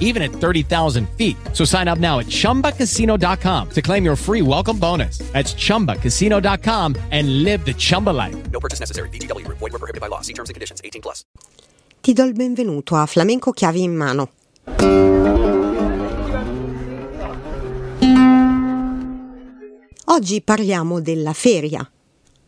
even at 30,000 feet. So sign up now at chumbacasino.com to claim your free welcome bonus. That's chumbacasino.com and live the Chumba life. No purchase necessary. VGW Group. Void were prohibited by law. See terms and conditions. 18 plus. Ti do il benvenuto a Flamenco Chiavi in mano. Oggi parliamo della feria.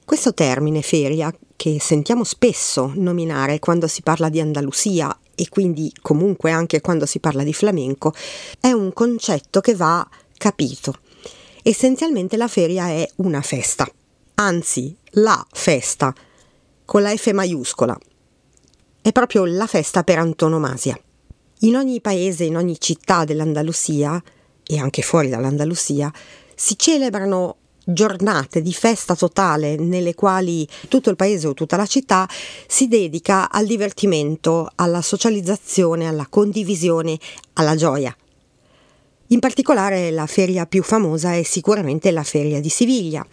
Questo termine feria, che sentiamo spesso nominare quando si parla di Andalusia e quindi comunque anche quando si parla di flamenco, è un concetto che va capito. Essenzialmente la feria è una festa, anzi la festa, con la F maiuscola. È proprio la festa per antonomasia. In ogni paese, in ogni città dell'Andalusia, e anche fuori dall'Andalusia, si celebrano giornate di festa totale nelle quali tutto il paese o tutta la città si dedica al divertimento, alla socializzazione, alla condivisione, alla gioia. In particolare la feria più famosa è sicuramente la feria di Siviglia,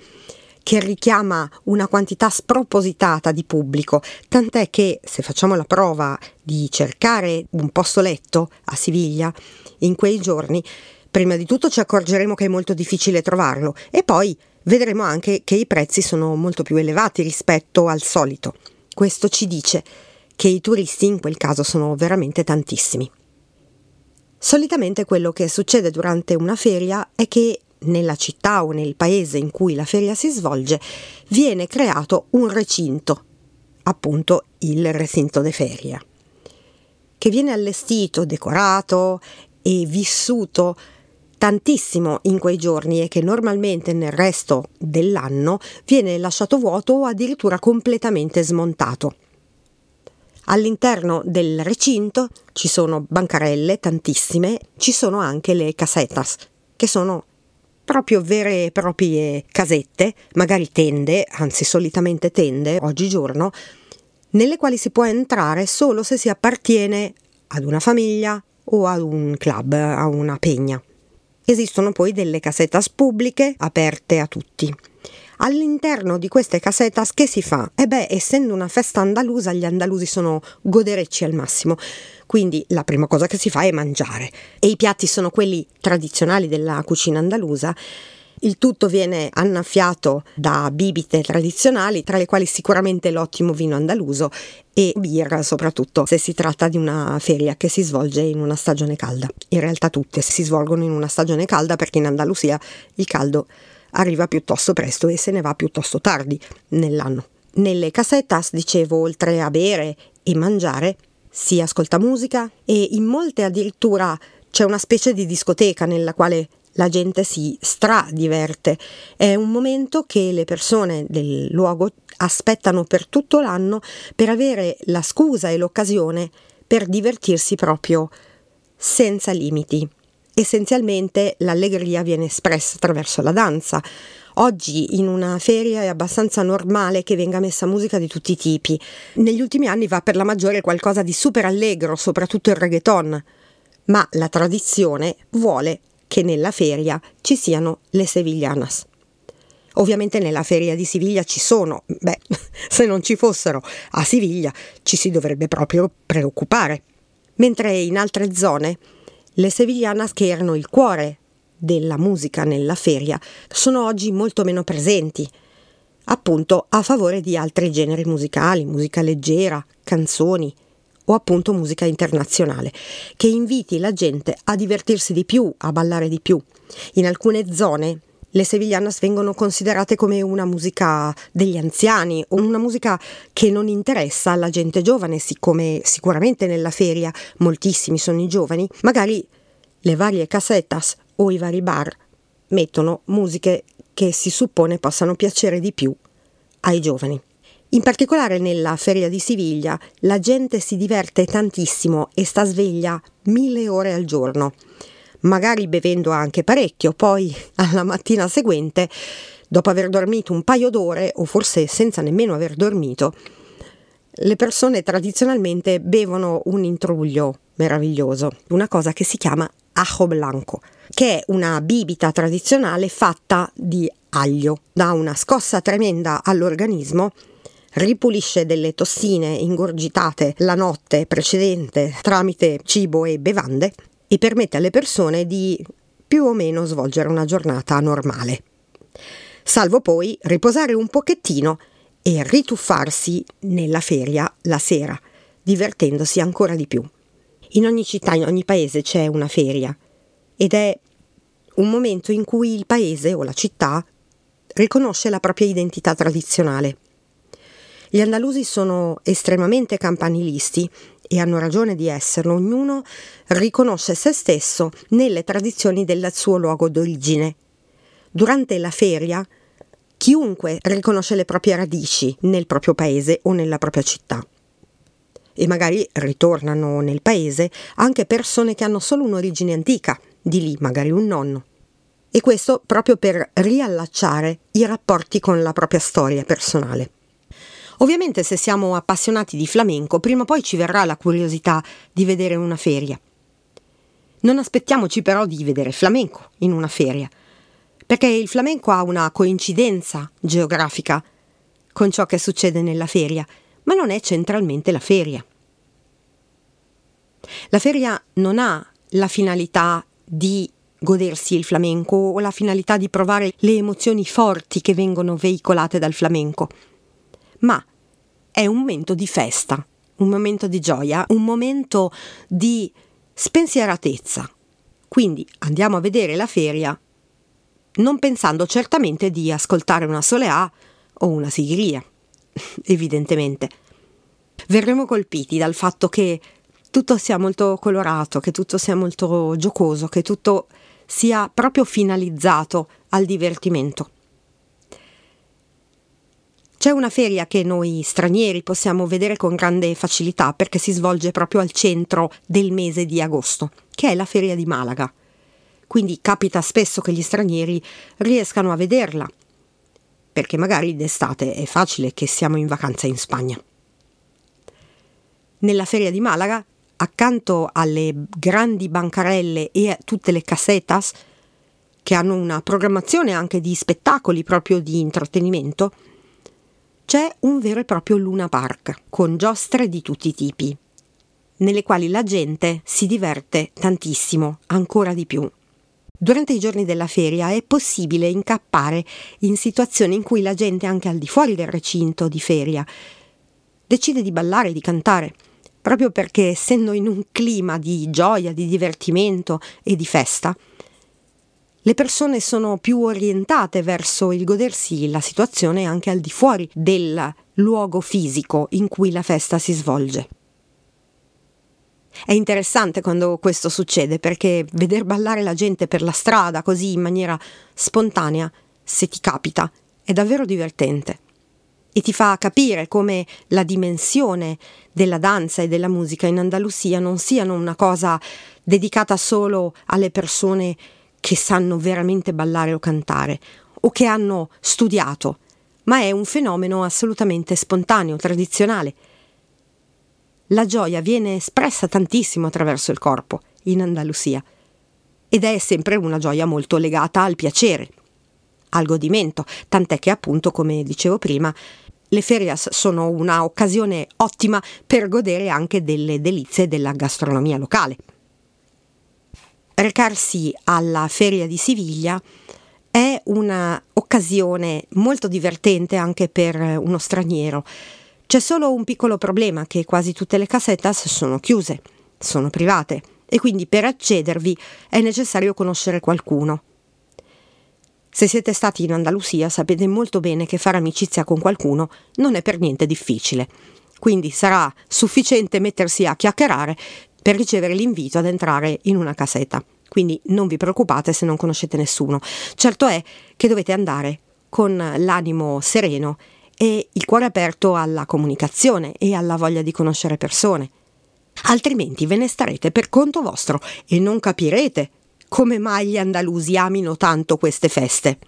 che richiama una quantità spropositata di pubblico, tant'è che se facciamo la prova di cercare un posto letto a Siviglia in quei giorni, prima di tutto ci accorgeremo che è molto difficile trovarlo e poi vedremo anche che i prezzi sono molto più elevati rispetto al solito. Questo ci dice che i turisti in quel caso sono veramente tantissimi. Solitamente quello che succede durante una feria è che nella città o nel paese in cui la feria si svolge viene creato un recinto, appunto il recinto de feria, che viene allestito, decorato e vissuto tantissimo in quei giorni e che normalmente nel resto dell'anno viene lasciato vuoto o addirittura completamente smontato. All'interno del recinto ci sono bancarelle, tantissime, ci sono anche le casetas, che sono proprio vere e proprie casette, magari tende, anzi solitamente tende oggigiorno, nelle quali si può entrare solo se si appartiene ad una famiglia o ad un club, a una pegna. Esistono poi delle casetas pubbliche aperte a tutti. All'interno di queste casetas che si fa? E beh, essendo una festa andalusa, gli andalusi sono goderecci al massimo. Quindi la prima cosa che si fa è mangiare. E i piatti sono quelli tradizionali della cucina andalusa. Il tutto viene annaffiato da bibite tradizionali, tra le quali sicuramente l'ottimo vino andaluso e birra, soprattutto se si tratta di una feria che si svolge in una stagione calda. In realtà tutte si svolgono in una stagione calda perché in Andalusia il caldo arriva piuttosto presto e se ne va piuttosto tardi nell'anno. Nelle casetas, dicevo, oltre a bere e mangiare, si ascolta musica e in molte addirittura c'è una specie di discoteca nella quale la gente si stradiverte. È un momento che le persone del luogo aspettano per tutto l'anno per avere la scusa e l'occasione per divertirsi proprio senza limiti. Essenzialmente l'allegria viene espressa attraverso la danza. Oggi in una feria è abbastanza normale che venga messa musica di tutti i tipi. Negli ultimi anni va per la maggiore qualcosa di super allegro, soprattutto il reggaeton. Ma la tradizione vuole che nella feria ci siano le sevillanas. Ovviamente nella feria di Siviglia ci sono, beh, se non ci fossero a Siviglia ci si dovrebbe proprio preoccupare. Mentre in altre zone le sevillanas, che erano il cuore della musica nella feria, sono oggi molto meno presenti, appunto a favore di altri generi musicali, musica leggera, canzoni o appunto musica internazionale, che inviti la gente a divertirsi di più, a ballare di più. In alcune zone Le sevillanas vengono considerate come una musica degli anziani una musica che non interessa alla gente giovane, siccome sicuramente nella feria moltissimi sono i giovani, magari le varie casetas o i vari bar mettono musiche che si suppone possano piacere di più ai giovani. In particolare nella feria di Siviglia la gente si diverte tantissimo e sta sveglia mille ore al giorno magari bevendo anche parecchio, poi alla mattina seguente, dopo aver dormito un paio d'ore o forse senza nemmeno aver dormito, le persone tradizionalmente bevono un intruglio meraviglioso, una cosa che si chiama ajo blanco, che è una bibita tradizionale fatta di aglio. Dà una scossa tremenda all'organismo, ripulisce delle tossine ingorgitate la notte precedente tramite cibo e bevande e permette alle persone di più o meno svolgere una giornata normale. Salvo poi riposare un pochettino e rituffarsi nella feria la sera, divertendosi ancora di più. In ogni città, in ogni paese c'è una feria ed è un momento in cui il paese o la città riconosce la propria identità tradizionale. Gli andalusi sono estremamente campanilisti e hanno ragione di esserlo, ognuno riconosce se stesso nelle tradizioni del suo luogo d'origine. Durante la feria, chiunque riconosce le proprie radici nel proprio paese o nella propria città. E magari ritornano nel paese anche persone che hanno solo un'origine antica, di lì magari un nonno. E questo proprio per riallacciare i rapporti con la propria storia personale. Ovviamente se siamo appassionati di flamenco, prima o poi ci verrà la curiosità di vedere una feria. Non aspettiamoci però di vedere flamenco in una feria, perché il flamenco ha una coincidenza geografica con ciò che succede nella feria, ma non è centralmente la feria. La feria non ha la finalità di godersi il flamenco o la finalità di provare le emozioni forti che vengono veicolate dal flamenco, ma è un momento di festa, un momento di gioia, un momento di spensieratezza. Quindi andiamo a vedere la feria non pensando certamente di ascoltare una soleà o una sigria, evidentemente. Verremo colpiti dal fatto che tutto sia molto colorato, che tutto sia molto giocoso, che tutto sia proprio finalizzato al divertimento. C'è una feria che noi stranieri possiamo vedere con grande facilità perché si svolge proprio al centro del mese di agosto, che è la feria di Malaga. Quindi capita spesso che gli stranieri riescano a vederla, perché magari d'estate è facile che siamo in vacanza in Spagna. Nella feria di Malaga, accanto alle grandi bancarelle e a tutte le casetas, che hanno una programmazione anche di spettacoli proprio di intrattenimento, c'è un vero e proprio Luna Park, con giostre di tutti i tipi, nelle quali la gente si diverte tantissimo, ancora di più. Durante i giorni della feria è possibile incappare in situazioni in cui la gente, anche al di fuori del recinto di feria, decide di ballare, di cantare, proprio perché essendo in un clima di gioia, di divertimento e di festa, le persone sono più orientate verso il godersi la situazione anche al di fuori del luogo fisico in cui la festa si svolge. È interessante quando questo succede perché veder ballare la gente per la strada così in maniera spontanea, se ti capita, è davvero divertente e ti fa capire come la dimensione della danza e della musica in Andalusia non siano una cosa dedicata solo alle persone che sanno veramente ballare o cantare o che hanno studiato, ma è un fenomeno assolutamente spontaneo, tradizionale. La gioia viene espressa tantissimo attraverso il corpo in Andalusia ed è sempre una gioia molto legata al piacere, al godimento, tant'è che appunto, come dicevo prima, le ferias sono una occasione ottima per godere anche delle delizie della gastronomia locale recarsi alla feria di Siviglia è un'occasione molto divertente anche per uno straniero. C'è solo un piccolo problema che quasi tutte le casetas sono chiuse, sono private e quindi per accedervi è necessario conoscere qualcuno. Se siete stati in Andalusia sapete molto bene che fare amicizia con qualcuno non è per niente difficile. Quindi sarà sufficiente mettersi a chiacchierare per ricevere l'invito ad entrare in una caseta. Quindi non vi preoccupate se non conoscete nessuno. Certo è che dovete andare con l'animo sereno e il cuore aperto alla comunicazione e alla voglia di conoscere persone. Altrimenti ve ne starete per conto vostro e non capirete come mai gli andalusi amino tanto queste feste.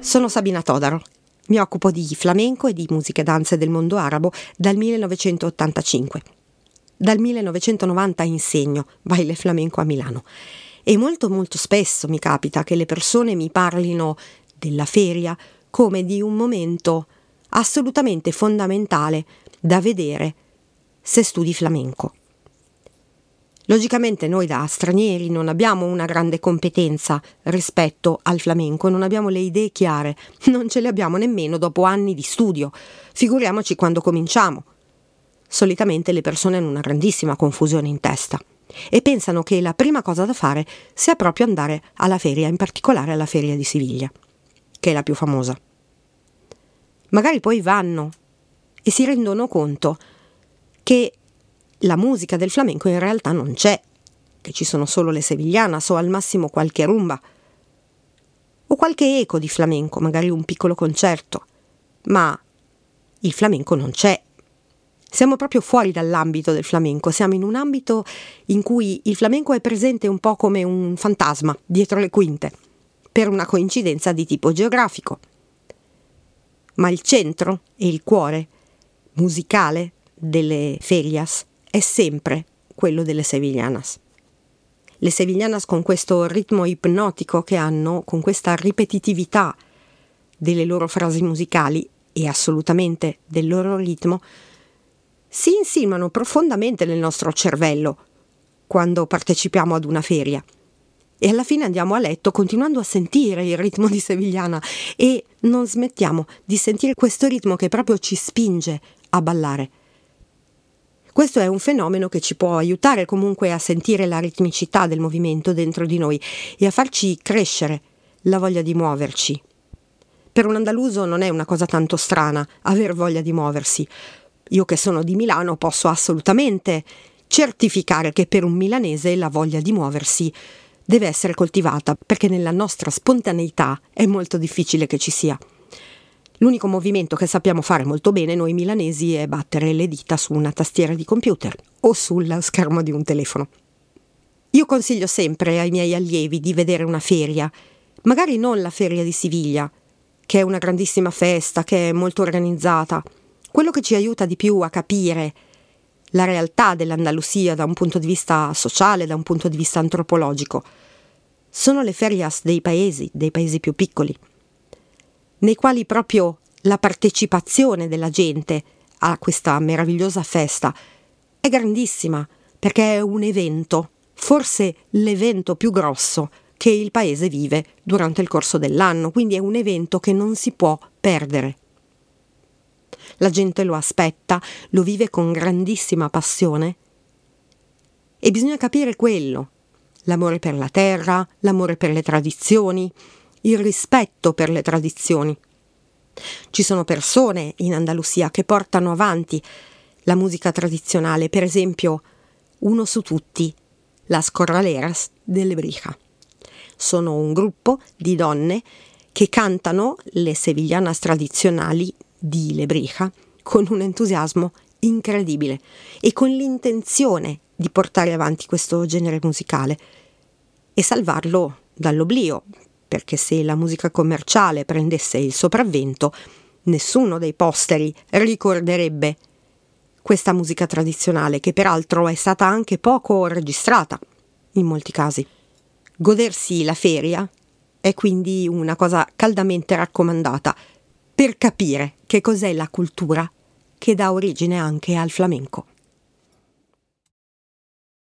Sono Sabina Todaro. Mi occupo di flamenco e di musiche e danze del mondo arabo dal 1985. Dal 1990 insegno baile flamenco a Milano e molto molto spesso mi capita che le persone mi parlino della feria come di un momento assolutamente fondamentale da vedere se studi flamenco. Logicamente noi da stranieri non abbiamo una grande competenza rispetto al flamenco, non abbiamo le idee chiare, non ce le abbiamo nemmeno dopo anni di studio, figuriamoci quando cominciamo. Solitamente le persone hanno una grandissima confusione in testa e pensano che la prima cosa da fare sia proprio andare alla feria, in particolare alla feria di Siviglia, che è la più famosa. Magari poi vanno e si rendono conto che la musica del flamenco in realtà non c'è, che ci sono solo le seviglianas o al massimo qualche rumba o qualche eco di flamenco, magari un piccolo concerto, ma il flamenco non c'è siamo proprio fuori dall'ambito del flamenco, siamo in un ambito in cui il flamenco è presente un po' come un fantasma dietro le quinte, per una coincidenza di tipo geografico. Ma il centro e il cuore musicale delle ferias è sempre quello delle sevillanas. Le sevillanas con questo ritmo ipnotico che hanno, con questa ripetitività delle loro frasi musicali e assolutamente del loro ritmo, si insinuano profondamente nel nostro cervello quando partecipiamo ad una feria. E alla fine andiamo a letto continuando a sentire il ritmo di Sevigliana e non smettiamo di sentire questo ritmo che proprio ci spinge a ballare. Questo è un fenomeno che ci può aiutare comunque a sentire la ritmicità del movimento dentro di noi e a farci crescere la voglia di muoverci. Per un andaluso non è una cosa tanto strana aver voglia di muoversi, io che sono di Milano posso assolutamente certificare che per un milanese la voglia di muoversi deve essere coltivata, perché nella nostra spontaneità è molto difficile che ci sia. L'unico movimento che sappiamo fare molto bene noi milanesi è battere le dita su una tastiera di computer o sul schermo di un telefono. Io consiglio sempre ai miei allievi di vedere una feria, magari non la feria di Siviglia, che è una grandissima festa, che è molto organizzata, quello che ci aiuta di più a capire la realtà dell'Andalusia da un punto di vista sociale, da un punto di vista antropologico, sono le ferias dei paesi, dei paesi più piccoli, nei quali proprio la partecipazione della gente a questa meravigliosa festa è grandissima, perché è un evento, forse l'evento più grosso che il paese vive durante il corso dell'anno, quindi è un evento che non si può perdere la gente lo aspetta, lo vive con grandissima passione. E bisogna capire quello, l'amore per la terra, l'amore per le tradizioni, il rispetto per le tradizioni. Ci sono persone in Andalusia che portano avanti la musica tradizionale, per esempio uno su tutti, las Corraleras delle Brija. Sono un gruppo di donne che cantano le sevillanas tradizionali di Lebrija con un entusiasmo incredibile e con l'intenzione di portare avanti questo genere musicale e salvarlo dall'oblio, perché se la musica commerciale prendesse il sopravvento, nessuno dei posteri ricorderebbe questa musica tradizionale, che peraltro è stata anche poco registrata in molti casi. Godersi la feria è quindi una cosa caldamente raccomandata per capire che cos'è la cultura che dà origine anche al flamenco.